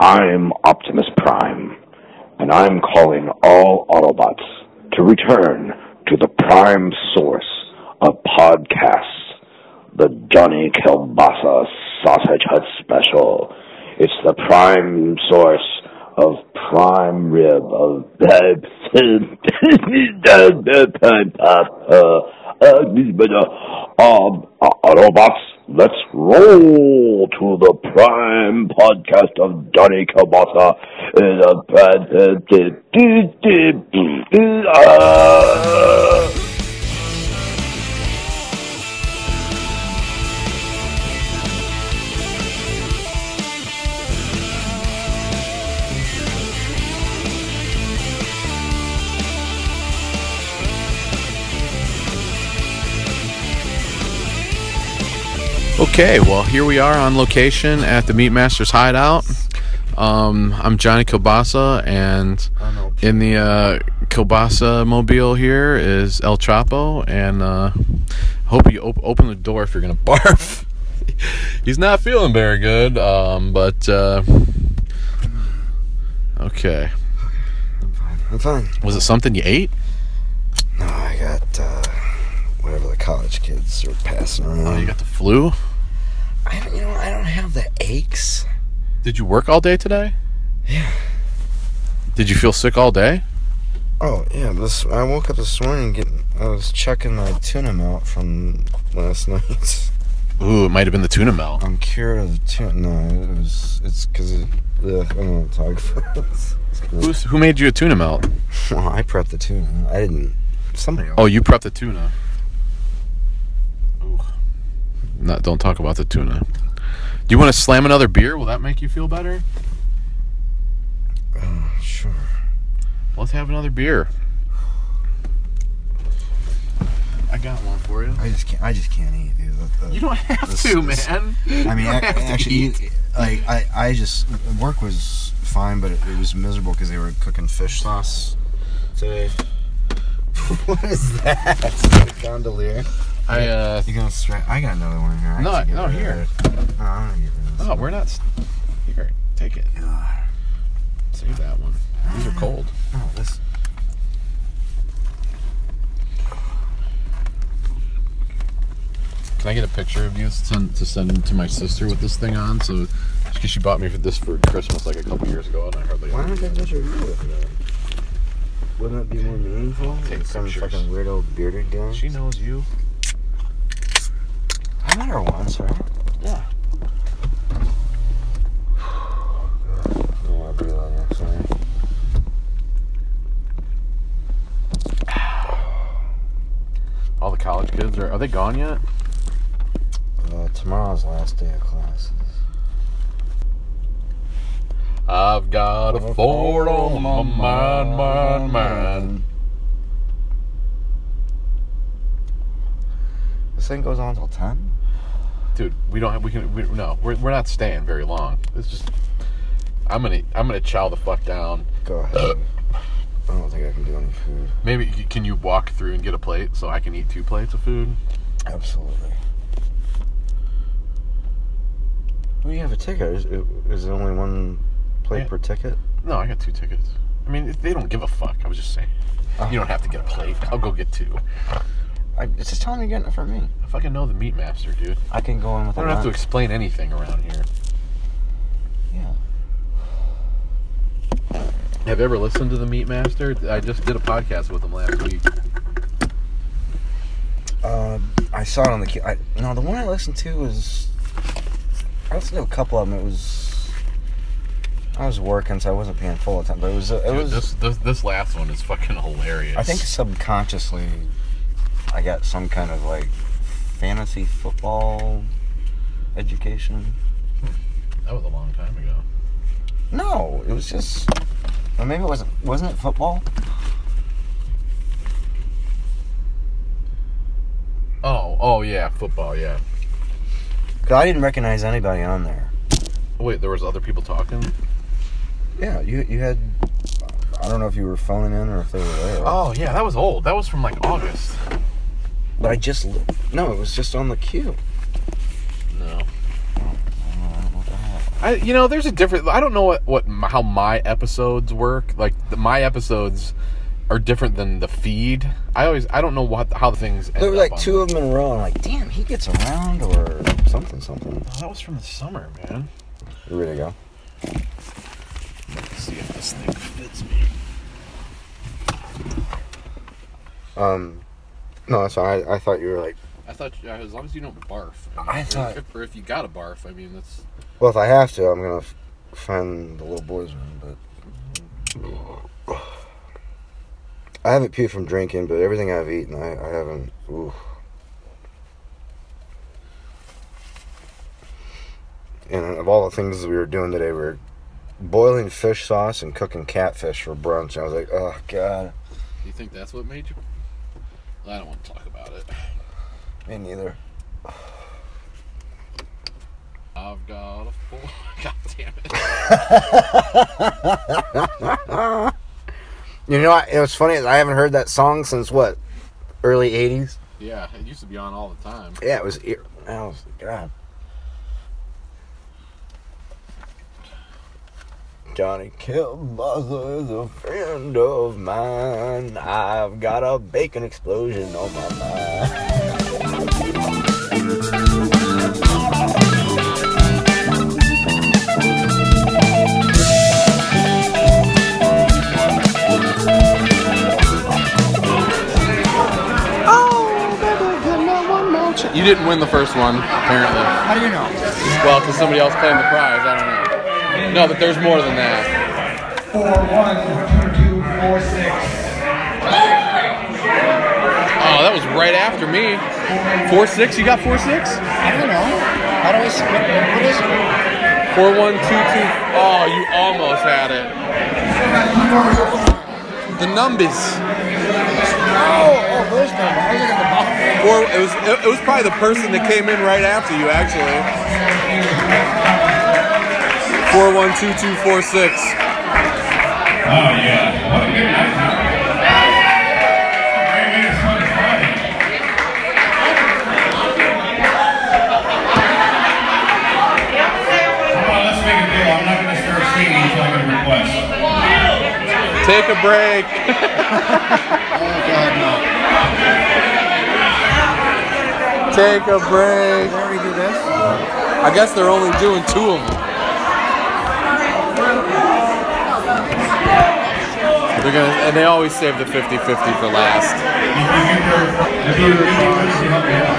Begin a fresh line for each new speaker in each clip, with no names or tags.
I'm Optimus Prime, and I'm calling all Autobots to return to the prime source of podcasts, the Johnny Kilbasa Sausage Hut Special. It's the prime source of prime rib of um, Autobots. Let's roll to the prime podcast of Johnny Kilbasa. Uh,
Okay, well, here we are on location at the Meat Masters Hideout. Um, I'm Johnny Kilbasa, and in the uh, Kilbasa mobile here is El Choppo, and uh, hope you op- open the door if you're gonna barf. He's not feeling very good, um, but uh, okay.
I'm fine. I'm fine.
Was it something you ate?
No, I got uh, whatever the college kids are passing around.
Oh, you got the flu.
I don't, you know, I don't have the aches.
Did you work all day today?
Yeah.
Did you feel sick all day?
Oh yeah, this I woke up this morning getting. I was checking my tuna melt from last night.
Ooh, it might have been the tuna melt.
I'm cured of the tuna. No, it was. It's because it. Ugh, I don't want to talk about.
Who's, who made you a tuna melt?
Well, I prepped the tuna. I didn't. Somebody else.
Oh, you prepped the tuna. Ooh. No, don't talk about the tuna. Do you want to slam another beer? Will that make you feel better?
Oh, sure.
Let's have another beer. I got one for you.
I just can't. I just can't eat, dude. The- the-
You don't have
this-
to,
this-
man.
I
You
mean,
don't
I,
have to
actually,
eat.
like I, I just work was fine, but it, it was miserable because they were cooking fish sauce today. what is that? Gondolier.
I uh.
You gonna straight? I got another one here. I
No,
should get
no,
rid of
here.
it. No, I'm gonna get rid of this.
Oh, we're not. Here, take it. Save that one. These are cold.
Oh, this.
Can I get a picture of you to send, to send to my sister with this thing on? So, because she bought me for this for Christmas like a couple years ago, and I hardly.
Why don't they
it.
you with it? Wouldn't it be more meaningful?
Take
than some
pictures.
fucking weirdo bearded guy.
She knows you.
I met her once, right?
Yeah.
No, I'll be like.
All the college kids are. Are they gone yet?
Uh, tomorrow's last day of classes.
I've got a Ford on my mind, mind, mind.
This thing goes on until 10?
Dude, we don't have. We can. We, no, we're, we're not staying very long. It's just. I'm gonna. I'm gonna chow the fuck down.
Go ahead. Uh, I don't think I can do any food.
Maybe can you walk through and get a plate so I can eat two plates of food?
Absolutely. Well, you have a ticket. Is, is there only one plate
Yeah.
per ticket?
No, I got two tickets. I mean, they don't give a fuck. I was just saying. Ah. You don't have to get a plate. I'll go get two.
I, it's just telling me you're getting it for me.
I fucking know the meat master, dude.
I can go in with
I don't have to explain anything around here.
Yeah.
Have you ever listened to the Meat Master? I just did a podcast with him last week.
Uh, I saw it on the. I, no, the one I listened to was. I listened to a couple of them. It was. I was working, so I wasn't paying full attention. But it was. It
Dude,
was.
this, this this last one is fucking hilarious.
I think subconsciously, I got some kind of like fantasy football education.
that was a long time ago.
No, it was just. Or maybe it wasn't. Wasn't it football?
Oh, oh yeah, football, yeah.
'Cause I didn't recognize anybody on there.
Wait, there was other people talking.
Yeah, you you had. I don't know if you were phoning in or if they were there.
Oh yeah, that was old. That was from like August.
But I just. No, it was just on the queue.
No.
I don't know what the hell.
I, you know, there's a different. I don't know what, what how my episodes work. Like the, my episodes are different than the feed. I always I don't know what how the things.
There were
up
like
on
two of them in a row. I'm like, damn, he gets around or something, something.
Oh, that was from the summer, man.
Where'd it go?
Let's see if this thing fits me.
Um, no, that's fine. I, I thought you were like,
I thought uh, as long as you don't barf.
I
or
thought-
if, or if you got a barf, I mean that's.
well, if I have to, I'm gonna f- find the little boy's room. But I haven't puked from drinking, but everything I've eaten, I, I haven't. Ooh. And of all the things we were doing today, we were boiling fish sauce and cooking catfish for brunch. I was like, oh god,
Do you think that's what made you? I don't want to talk about it.
me neither.
I've got a full. God damn it.
You know, what? it was funny. I haven't heard that song since what, early '80s.
Yeah, it used to be on all the time.
Yeah, it was. I was oh, God. Johnny Kilbasa is a friend of mine. I've got a bacon explosion on my mind. Oh, baby, get me one more.
You didn't win the first one, apparently.
How do you know?
Well, because somebody else claimed the prize. I don't know. No, but there's more than that.
Four one two two four six.
Oh, that was right after me. Four six. You got four six.
I don't know. How do I? What, what is it?
Four one two two. Oh, you almost had it. The numbers.
Oh, oh, those numbers. Looking the bottom.
It was. It, it was probably the person that came in right after you, actually. Four one two two four six.
Oh yeah. What a good night. Great way to start the party. Come on, let's make a deal. I'm not gonna start singing until I get a request.
Take a break.
Oh God, no.
Take a break.
Did I already do this?
I guess they're only doing two of them. They're gonna, and they always save the 50-50 for last.
If you get their, if you get their request, you help me out.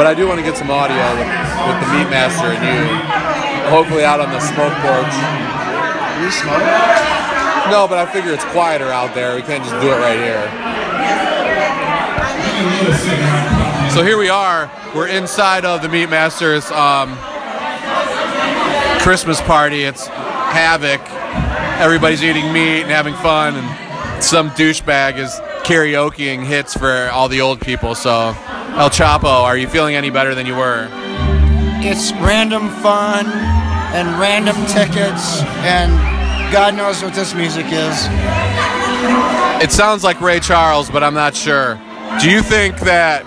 But I do want to get some audio with, with the Meat Master and you. Hopefully out on the smoke porch.
You smoke?
No, but I figure it's quieter out there. We can't just do it right here. So here we are. We're inside of the Meat Master's um, Christmas party. It's havoc. Everybody's eating meat and having fun, and some douchebag is karaokeing hits for all the old people. So, El Choppo, are you feeling any better than you were?
it's random fun and random tickets and God knows what this music is.
It sounds like Ray Charles, but I'm not sure. Do you think that?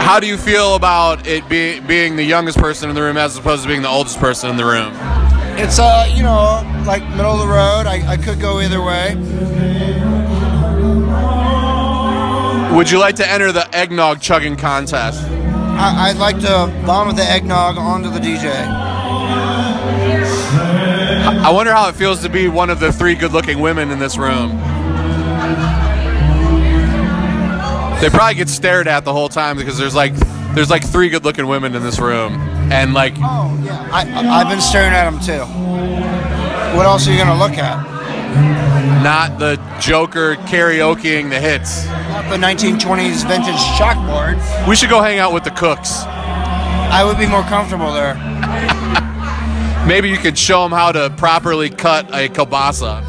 How do you feel about it be, being the youngest person in the room as opposed to being the oldest person in the room?
It's uh, you know, like middle of the road. I, I could go either way.
Would you like to enter the eggnog chugging contest?
I, I'd like to vomit the eggnog onto the DJ.
I wonder how it feels to be one of the three good-looking women in this room. They probably get stared at the whole time because there's like there's like three good-looking women in this room, and like
Oh yeah, I, I I've been staring at them too. What else are you gonna look at?
not the Joker karaokeing the hits.
Not the 1920s vintage chalkboard.
We should go hang out with the cooks.
I would be more comfortable there.
Maybe you could show them how to properly cut a kielbasa.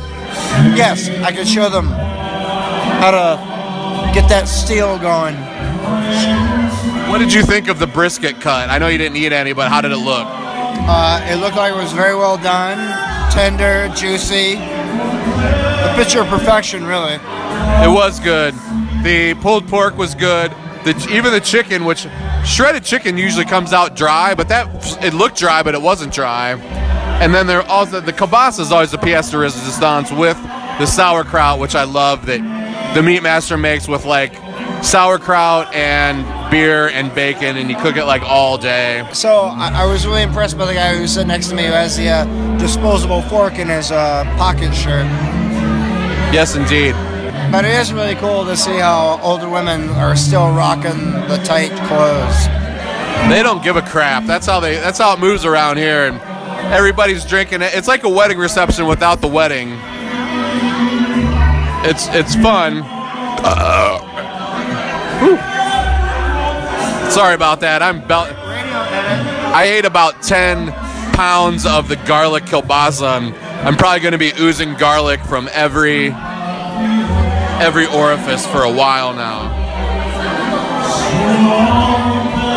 Yes, I could show them how to get that steel going.
What did you think of the brisket cut? I know you didn't eat any, but how did it look?
Uh, it looked like it was very well done, tender, juicy. The picture of perfection, really.
It was good. The pulled pork was good. The even the chicken, which shredded chicken usually comes out dry, but that it looked dry, but it wasn't dry. And then there also the kielbasa is always the pièce de résistance with the sauerkraut, which I love that the meat master makes with like sauerkraut and beer and bacon, and you cook it like all day.
So I, I was really impressed by the guy who sat next to me who has the uh, disposable fork in his uh, pocket shirt.
Yes, indeed.
But it is really cool to see how older women are still rocking the tight clothes.
They don't give a crap. That's how they. That's how it moves around here, and everybody's drinking it. It's like a wedding reception without the wedding. It's it's fun. Whew. Sorry about that. I'm bel- I ate about ten pounds of the garlic kielbasa. and I'm probably going to be oozing garlic from every every orifice for a while now.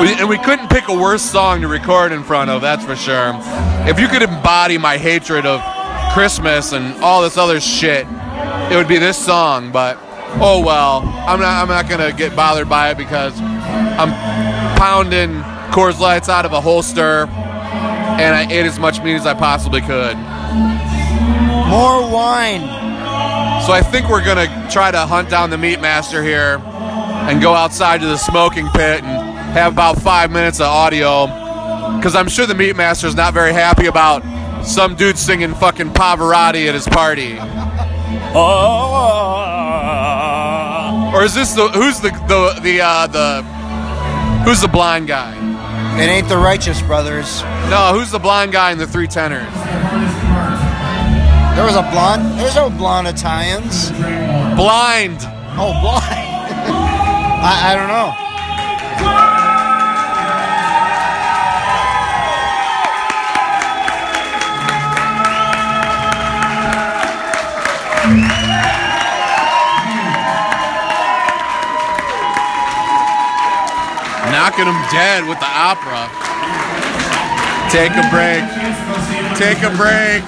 We, and we couldn't pick a worse song to record in front of, that's for sure. If you could embody my hatred of Christmas and all this other shit, it would be this song, but oh well. I'm not I'm not gonna get bothered by it because I'm pounding Coors Lights out of a holster and I ate as much meat as I possibly could.
More wine.
So I think we're gonna try to hunt down the meat master here and go outside to the smoking pit and have about five minutes of audio. Cause I'm sure the meat master is not very happy about some dude singing fucking Pavarotti at his party. Oh, Or is this the who's the the the uh, the who's the blind guy?
It ain't the righteous brothers.
No, who's the blind guy in the three tenors?
There was a blonde. There's no blonde Italians.
Blind.
Oh, blind. I, I don't know.
Knocking him dead with the opera. Take a break. Take a break.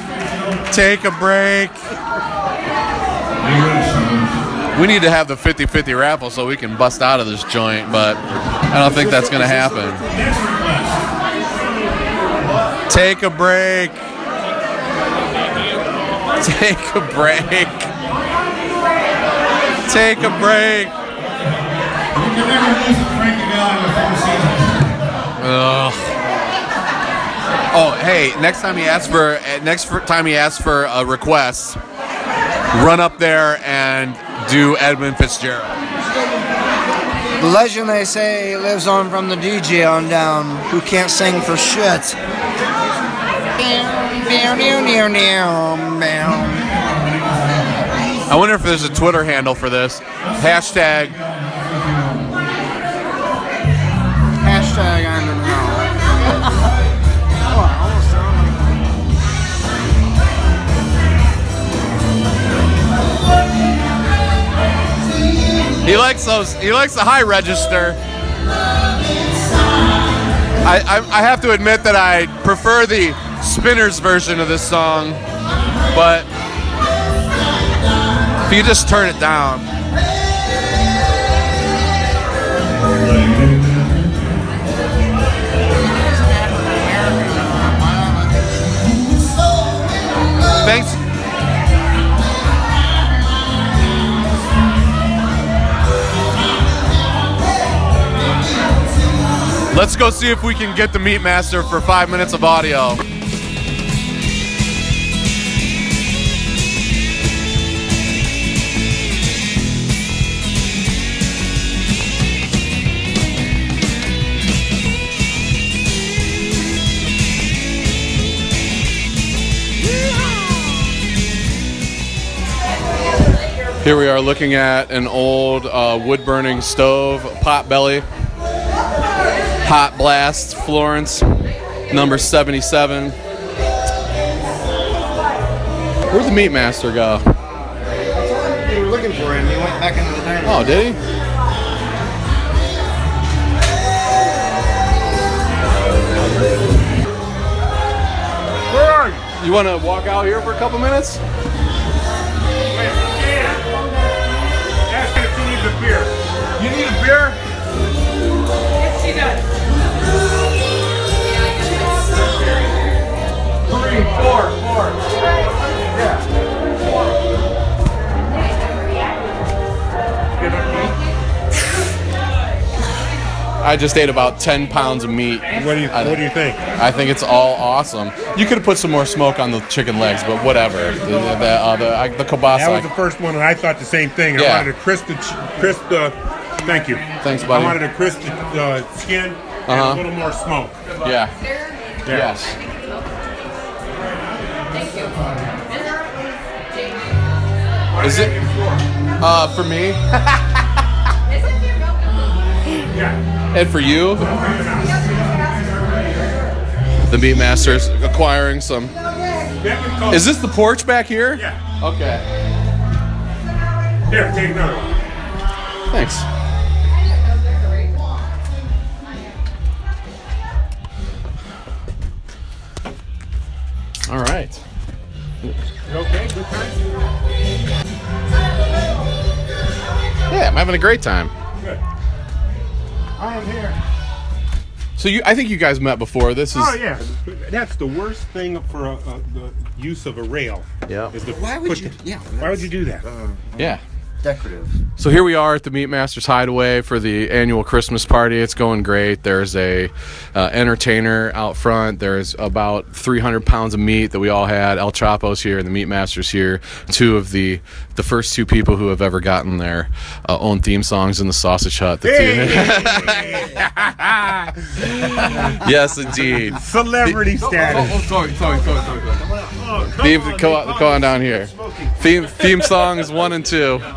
Take a break. We need to have the 50 50 raffle so we can bust out of this joint, but I don't think that's going to happen. Take a break. Take a break. Take a break. Ugh. Oh, hey! Next time he asks for uh, next time he asks for a request, run up there and do Edmund Fitzgerald.
The legend they say lives on from the DJ on down, who can't sing for shit.
I wonder if there's a Twitter handle for this. Hashtag
Hashtag
He likes those. He likes the high register. I, I, I have to admit that I prefer the Spinners version of this song, but if you just turn it down. Let's go see if we can get the Meat Master for five minutes of audio. Here we are looking at an old uh, wood burning stove, pot belly. Hot Blast, Florence, number 77. Where'd the Meat Master go?
You were looking for him. He went back into the diner.
Oh, did he? Where are you? You want to walk out here for a couple minutes?
Ask if you need the beer.
You need a beer?
Three, four, four.
I just ate about 10 pounds of meat.
What do you
I-
What do you think?
I think it's all awesome. You could have put some more smoke on the chicken legs, but whatever. The, the, uh, the, I, the kielbasa.
That was the first one, and I thought the same thing. I
Yeah.
wanted to crisp the crisp the. Thank you.
Thanks, buddy.
I wanted a crisp uh, skin and
Uh-huh.
a little more smoke.
yeah.
Yeah.
Yes. Thank you. Is it? Uh, for me
Yeah.
and for you, the Meat Masters acquiring some. Is this the porch back here?
Yeah.
Okay.
Here, take another one.
Thanks. Having a great time.
Good. I am here.
So you, I think you guys met before. This is.
Oh yeah, that's the worst thing for a, a, the use of a rail.
Yeah.
Is to
Why would you?
the-
Yeah.
Why would you do that?
Uh, yeah.
Decorative.
So here we are at the Meat Masters Hideaway for the annual Christmas party. It's going great. There's a uh, entertainer out front. There's about 300 pounds of meat that we all had. El Choppo's here and the Meat Masters here. Two of the the first two people who have ever gotten their uh, own theme songs in the Sausage Hut. The two- yes, indeed.
Celebrity status.
oh sorry, sorry, sorry, sorry.
Oh, come
Theme,
on,
go,
man.
go on down here. Theme theme songs one and two.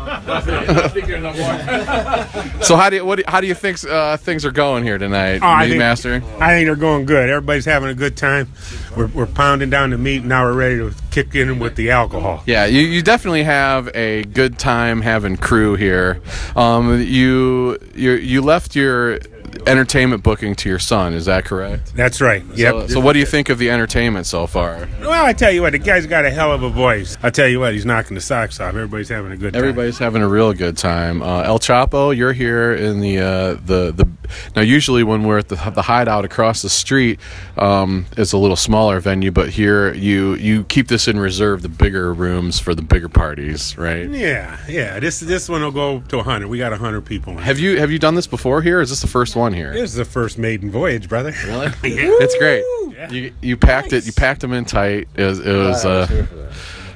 So how do you what do, how do you think uh, things are going here tonight,
Oh, I
Meat
think-
Master?
I think they're going good. Everybody's having a good time. We're, we're pounding down the meat. Now we're ready to kick in with the alcohol.
Yeah, you, you definitely have a good time having crew here. Um, you you you left your entertainment booking to your son. Is that correct?
That's right. Yep.
So, so what do you think of the entertainment so far?
well, I tell you what, the guy's got a hell of a voice. I tell you what, he's knocking the socks off. Everybody's having a good time.
Everybody's having a real good time. Uh, El Choppo, you're here in the uh, the the. Now, usually when we're at the, the hideout across the street, um, it's a little smaller venue, but here you you keep this in reserve, the bigger rooms for the bigger parties, right?
Yeah, yeah. This this one will go to 100. We got 100 people in.
Have you have you done this before here? Is this the first one here?
This is the first maiden voyage, brother.
Really?
Yeah.
It's great. You you packed it. You packed them in tight. It was. It was uh,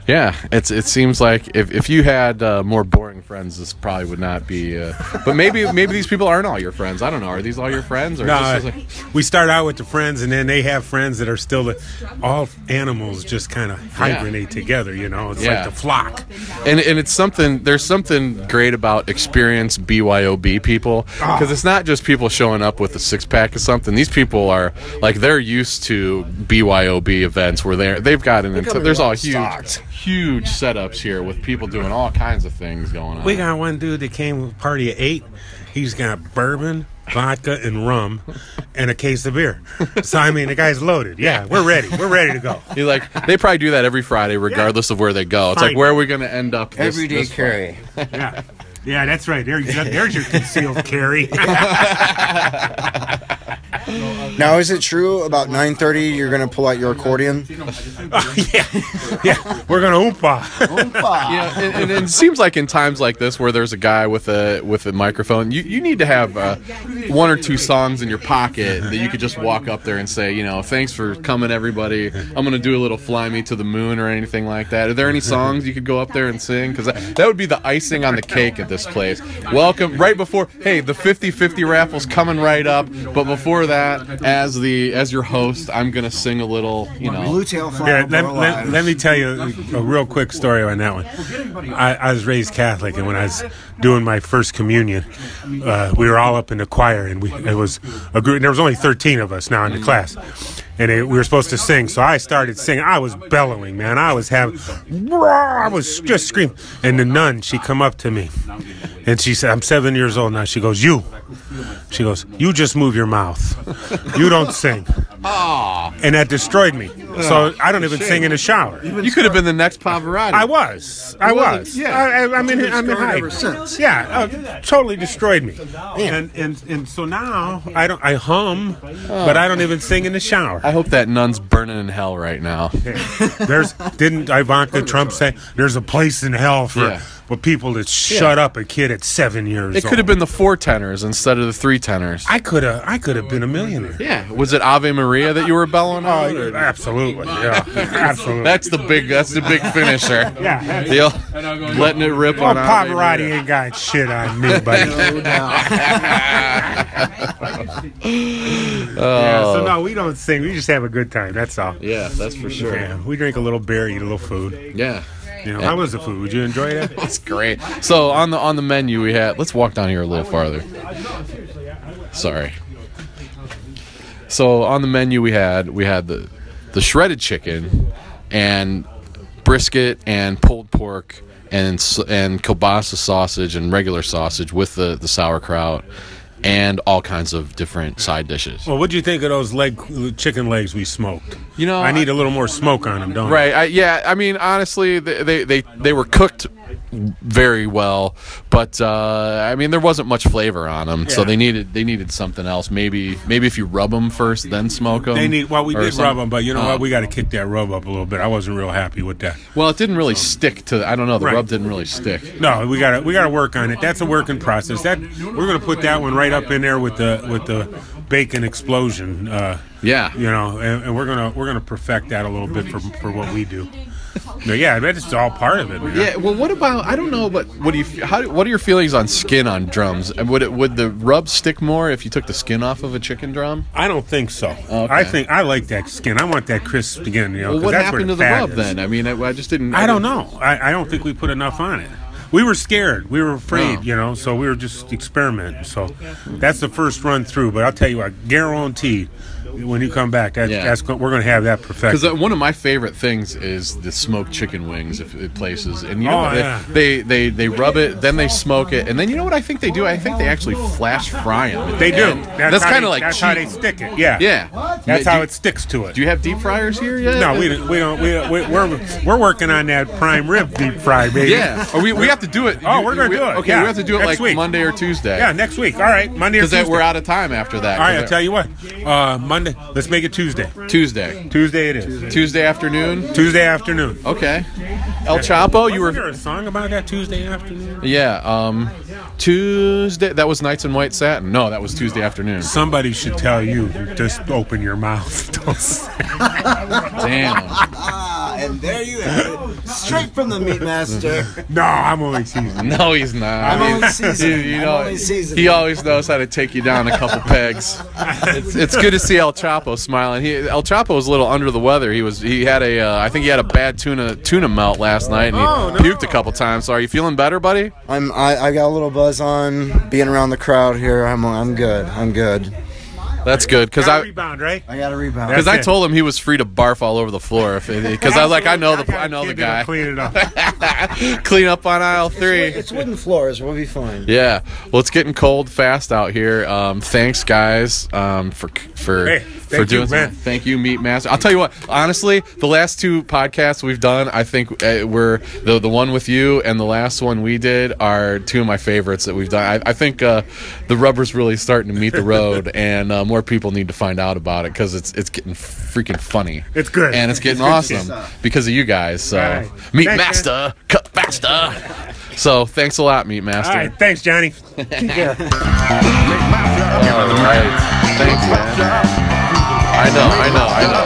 yeah. It's. It seems like if, if you had uh, more boring friends, this probably would not be. Uh, but maybe maybe these people aren't all your friends. I don't know. Are these all your friends? Or
No,
just as a-
we start out with the friends, and then they have friends that are still the. All animals just kind of hibernate together, you know. It's
Yeah.
like the flock.
and and it's something. There's something great about experienced BYOB people
Ah.
because it's not just people showing up with a six pack of something. These people are like they're used to BYOB events where they're they've got an entire. There's all huge huge setups here with people doing all kinds of things going on.
We got one dude that came with a party of eight. He's got bourbon, vodka, and rum, and a case of beer. So I mean, the guy's loaded. Yeah, we're ready. We're ready to go.
You like they probably do that every Friday, regardless of where they go. It's like
Fine.
where are we going to end up? This,
Everyday
this
carry.
Yeah, yeah, that's right. There, there's your concealed carry.
Now, is it true about 9:30 you're gonna pull out your accordion?
yeah, yeah. We're gonna oompa.
Yeah, and, and it seems like in times like this, where there's a guy with a with a microphone, you, you need to have uh, one or two songs in your pocket that you could just walk up there and say, you know, thanks for coming, everybody. I'm gonna do a little "Fly Me to the Moon" or anything like that. Are there any songs you could go up there and sing? Because that, that would be the icing on the cake at this place. Welcome right before. Hey, the 50-50 raffle's coming right up, but before that, as the as your host, I'm gonna sing a little, you know.
Blue tail fly.
Yeah, let, let, let me tell you a, a real quick story on that one. I, I was raised Catholic, and when I was doing my first communion, uh, we were all up in the choir, and we it was a group. There was only thirteen of us now in the class, and it, we were supposed to sing. So I started singing. I was bellowing, man. I was having, I was just screaming. And the nun, she come up to me, And she said, I'm seven years old now. She goes, You. She goes, You just move your mouth. You don't sing. And that destroyed me. So I don't even sing in the shower.
You could have been the next Pavarotti.
I was. I
wasn't- yeah.
I, I, I'm in. I'm in
scarred
high.
ever since.
Yeah, uh, totally destroyed me. And, and and so now I don't. I hum, but I don't even sing in the shower.
I hope that nun's burning in hell right now.
There's didn't Ivanka Trump say there's a place in hell for
Yeah.
For people that shut up a kid at seven years.
It could have
old.
been the four tenors instead of the three tenors.
I could have. I could have been a millionaire.
Yeah, was it Ave Maria that you were bellowing
Oh,
or-
absolutely. Yeah, absolutely.
That's the big. That's the big finisher.
yeah.
Deal, letting it rip
Well,
on Ave
Pavarotti
Maria.
ain't got shit on me, buddy.
No doubt.
Yeah, so oh. no, we don't sing. We just have a good time. That's all.
Yeah, that's for sure.
Yeah, we drink a little beer, eat a little food.
Yeah,
You know, how was the food? Would you enjoy that?
it's great. So on the on the menu we had. Let's walk down here a little farther. Sorry. So on the menu we had we had the the shredded chicken and brisket and pulled pork and and kielbasa sausage and regular sausage with the the sauerkraut and all kinds of different side dishes.
Well, what do you think of those leg chicken legs we smoked?
You know,
I need a little more smoke on them, don't I?
Right. Yeah. I mean, honestly, they, they they they were cooked very well, but uh, I mean, there wasn't much flavor on them, so they needed they needed something else. Maybe maybe if you rub them first, then smoke them.
They need. Well, we did rub them, but you know what? We got to kick that rub up a little bit. I wasn't real happy with that.
Well, it didn't really stick to. I don't know. The
Right.
rub didn't really stick.
No, we got to we got to work on it. That's a work in process. That we're gonna put that one right up in there with the with the bacon explosion. Uh,
Yeah.
you know, and, and we're gonna we're gonna perfect that a little bit for for what we do. But yeah, it's all part of it. Man.
Yeah. Well, what about? I don't know, but what do you? How? What are your feelings on skin on drums? And would it would the rub stick more if you took the skin off of a chicken drum?
I don't think so.
Okay.
I think I like that skin. I want that crisp skin. You know,
Well, what happened to the rub
is.
then? I mean, I, I just didn't.
I don't know. I, I don't think we put enough on it. We were scared. We were afraid,
Oh.
you know, so we were just experimenting. So that's the first run through. But I'll tell you what, guarantee when you come back, that,
Yeah.
that's we're going to have that perfected.
Because one of my favorite things is the smoked chicken wings if at places, and you know
Oh,
what?
yeah.
they, they they rub it, then they smoke it, and then you know what I think they do? I think they actually flash fry them.
they do.
And That's, kind of like
that's
cheap.
how they stick it. Yeah,
yeah.
That's
do,
how
you-
it sticks to it.
Do you have deep fryers here yet?
no, we don't. We don't. We, we, we're we're working on that prime rib deep fry, baby.
Yeah, or we, we have to do it.
Oh, we're gonna
we-
do it,
Okay,
yeah.
we have to do it
Next
like
week.
Monday or Tuesday.
Yeah, next week. All right, Monday or
because we're out of time after that.
All right, I'll tell you what. Uh, Monday. Let's make it Tuesday.
Tuesday,
Tuesday it is.
Tuesday afternoon.
Tuesday afternoon.
Okay, El Choppo, you
Wasn't
were
there a song about that Tuesday afternoon?
yeah. Um, Tuesday. That was Nights in White Satin. No, that was Tuesday afternoon.
Somebody should tell you just open your mouth. Don't say-
Damn.
And there you have it. Straight from the meat master.
no, I'm only seasoned.
No, he's not.
I'm only seasoned.
you
I'm
know,
only seasoned.
he always knows how to take you down a couple pegs. It's, it's good to see El Choppo smiling. He, El Choppo was a little under the weather. He was. He had a. Uh, I think he had a bad tuna tuna melt last night, and he
Oh, no.
puked a couple times. So are you feeling better, buddy?
I'm I, I got a little buzz on being around the crowd here. I'm I'm good. I'm good.
That's good because I
rebound, right?
I got a rebound.
Because I told him he was free to barf all over the floor, because I like I know the I know the guy.
Clean it up.
Clean up on aisle three.
It's wooden floors. We'll be fine.
Yeah, well, it's getting cold fast out here. Um, thanks, guys, um, for for
Hey,
for
thank you,
doing.
man.
some- Thank you, Meat Master. I'll tell you what. Honestly, the last two podcasts we've done, I think uh, we're the the one with you and the last one we did are two of my favorites that we've done. I, I think uh, the rubber's really starting to meet the road, and uh, more people need to find out about it because it's it's getting freaking funny.
It's good.
and it's getting
It's
awesome because of you guys. So,
right.
Meat
Thanks,
Master, cut faster. So, thanks a lot, Meat Master.
All right, thanks, Johnny.
All right. Thanks, man. I know, I know, I know.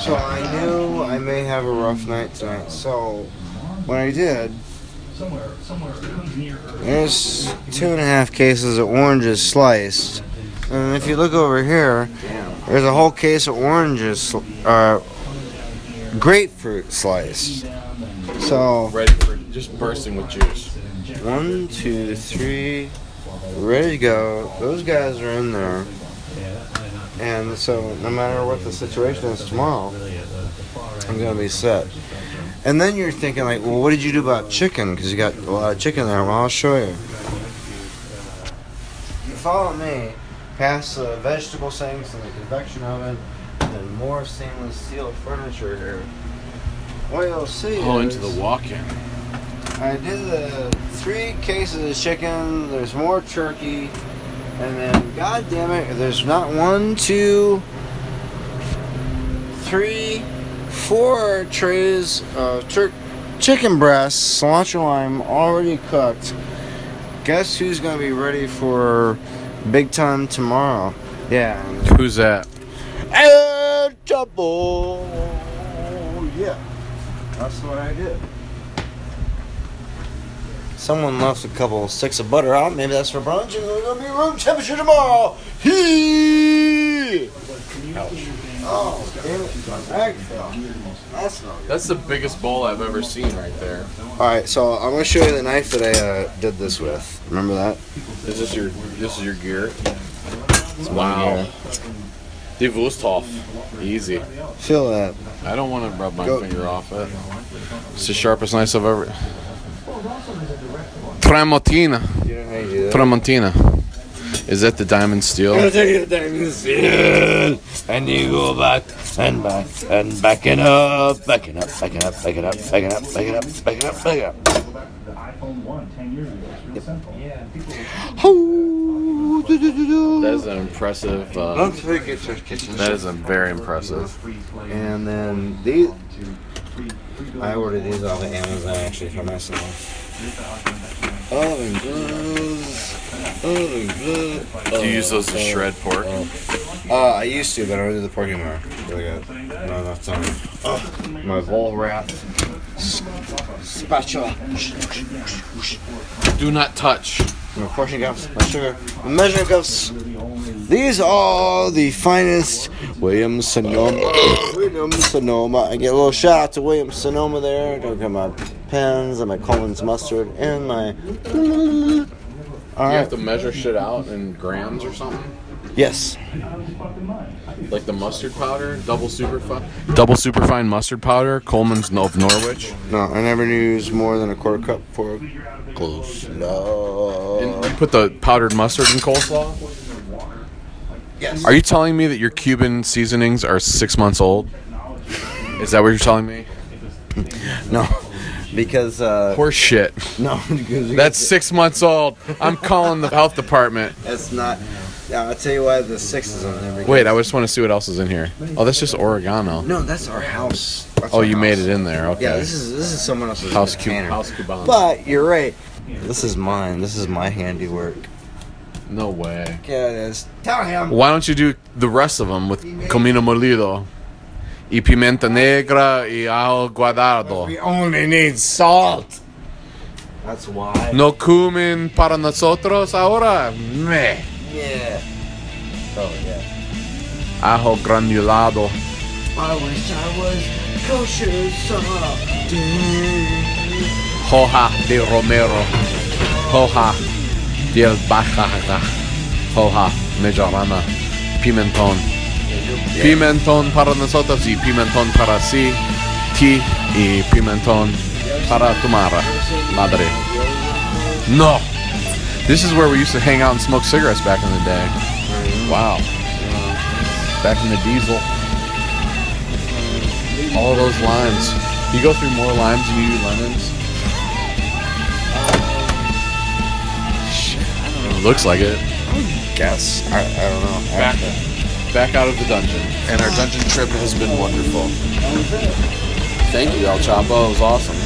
So I knew I may have a rough night tonight. So when I did, there's two and a half cases of oranges sliced, and if you look over here, there's a whole case of oranges, uh, grapefruit sliced. So
Ready for just bursting with juice.
one, two, three, ready to go. Those guys are in there. And so, no matter what the situation is tomorrow, I'm gonna be set. And then you're thinking like, well, what did you do about chicken? Because you got a lot of chicken there. Well, I'll show you. You follow me past the vegetable sinks and the convection oven, and more stainless steel furniture here. What you'll see
Oh,
is
into the walk-in.
I did the three cases of chicken. There's more turkey, and then, god damn it, there's not one, two, three, four trays of tur- chicken breasts, cilantro lime, already cooked. Guess who's gonna be ready for big time tomorrow? Yeah,
Who's that?
El Choppo. Yeah, that's what I did. Someone left a couple sticks of butter out. Maybe that's for brunch, and we're gonna be room temperature tomorrow. Hee! Oh, damn it! Fell. That's not good.
That's the biggest bowl I've ever seen right there.
All right, so I'm gonna show you the knife that I uh, did this with. Remember that?
Is this your this is your gear?
my
Wow. Die Wüsthof. Easy.
Feel that.
I don't want to rub my
Go.
finger off it. It's the sharpest knife I've ever. Tramontina.
You know how you do that?
Tramontina. Is that the diamond steel?
And you go back and back and backing up, backing up, backing up, backing up, backing up, backing up, backing up, backing up.
iPhone 1 10 years ago. Simple. Yeah,
That is an impressive. Uh,
Don't forget your kitchen.
that is a very impressive.
And then these, I ordered these off of Amazon actually for myself. Oven gloves, oven gloves.
Do you use those to shred pork?
Uh, I used to, but I don't do the pork anymore. Really good. Not enough time. Oh, my Vollrath spatula.
Do not touch.
My portion cups, my sugar, my measuring cups. These are the finest Williams Sonoma. Williams Sonoma. I get a little shout out to Williams Sonoma there. Don't get my pens and my Colman's mustard and my.
You
All
have
right.
to measure shit out in grams or something.
Yes.
Like the mustard powder, double super fine, double superfine mustard powder, Colman's of Norwich.
No, I never use more than a quarter cup for close. No.
And you put the powdered mustard in coleslaw.
Yes.
Are you telling me that your Cuban seasonings are six months old? Is that what you're telling me?
No. Because uh
Horse shit.
no,
That's six months old. I'm calling the health department.
that's not. Yeah, I'll tell you why the six is on there.
Wait, I just want to see what else is in here. Oh, that's just oregano.
No, that's our house. That's
Oh,
our
you made it in there.
Yeah,
Okay.
this is this is someone else's
House Cu- House Cubana.
But you're right. This is mine. This is my handiwork.
No way.
Yeah, it is. Tell him.
Why don't you do the rest of them with comino molido, y pimienta negra y ajo guardado?
We only need salt. That's why.
No cumin para nosotros ahora. Meh.
Yeah. Oh yeah.
Ajo granulado.
I wish I was kosher salt.
Hoja de romero. Hoja de albahaca. Hoja mejarana. Pimentón. Pimentón para nosotros y pimentón para sí. Ti y pimentón para tu madre. Madre. No. This is where we used to hang out and smoke cigarettes back in the day. Wow. Back in the diesel. All those limes. You go through more limes than you do lemons. Shit, I don't know. Looks like it.
I Guess. I, I don't know.
Back, back out of the dungeon.
And our dungeon trip has been wonderful.
Thank you, El Choppo. It was awesome.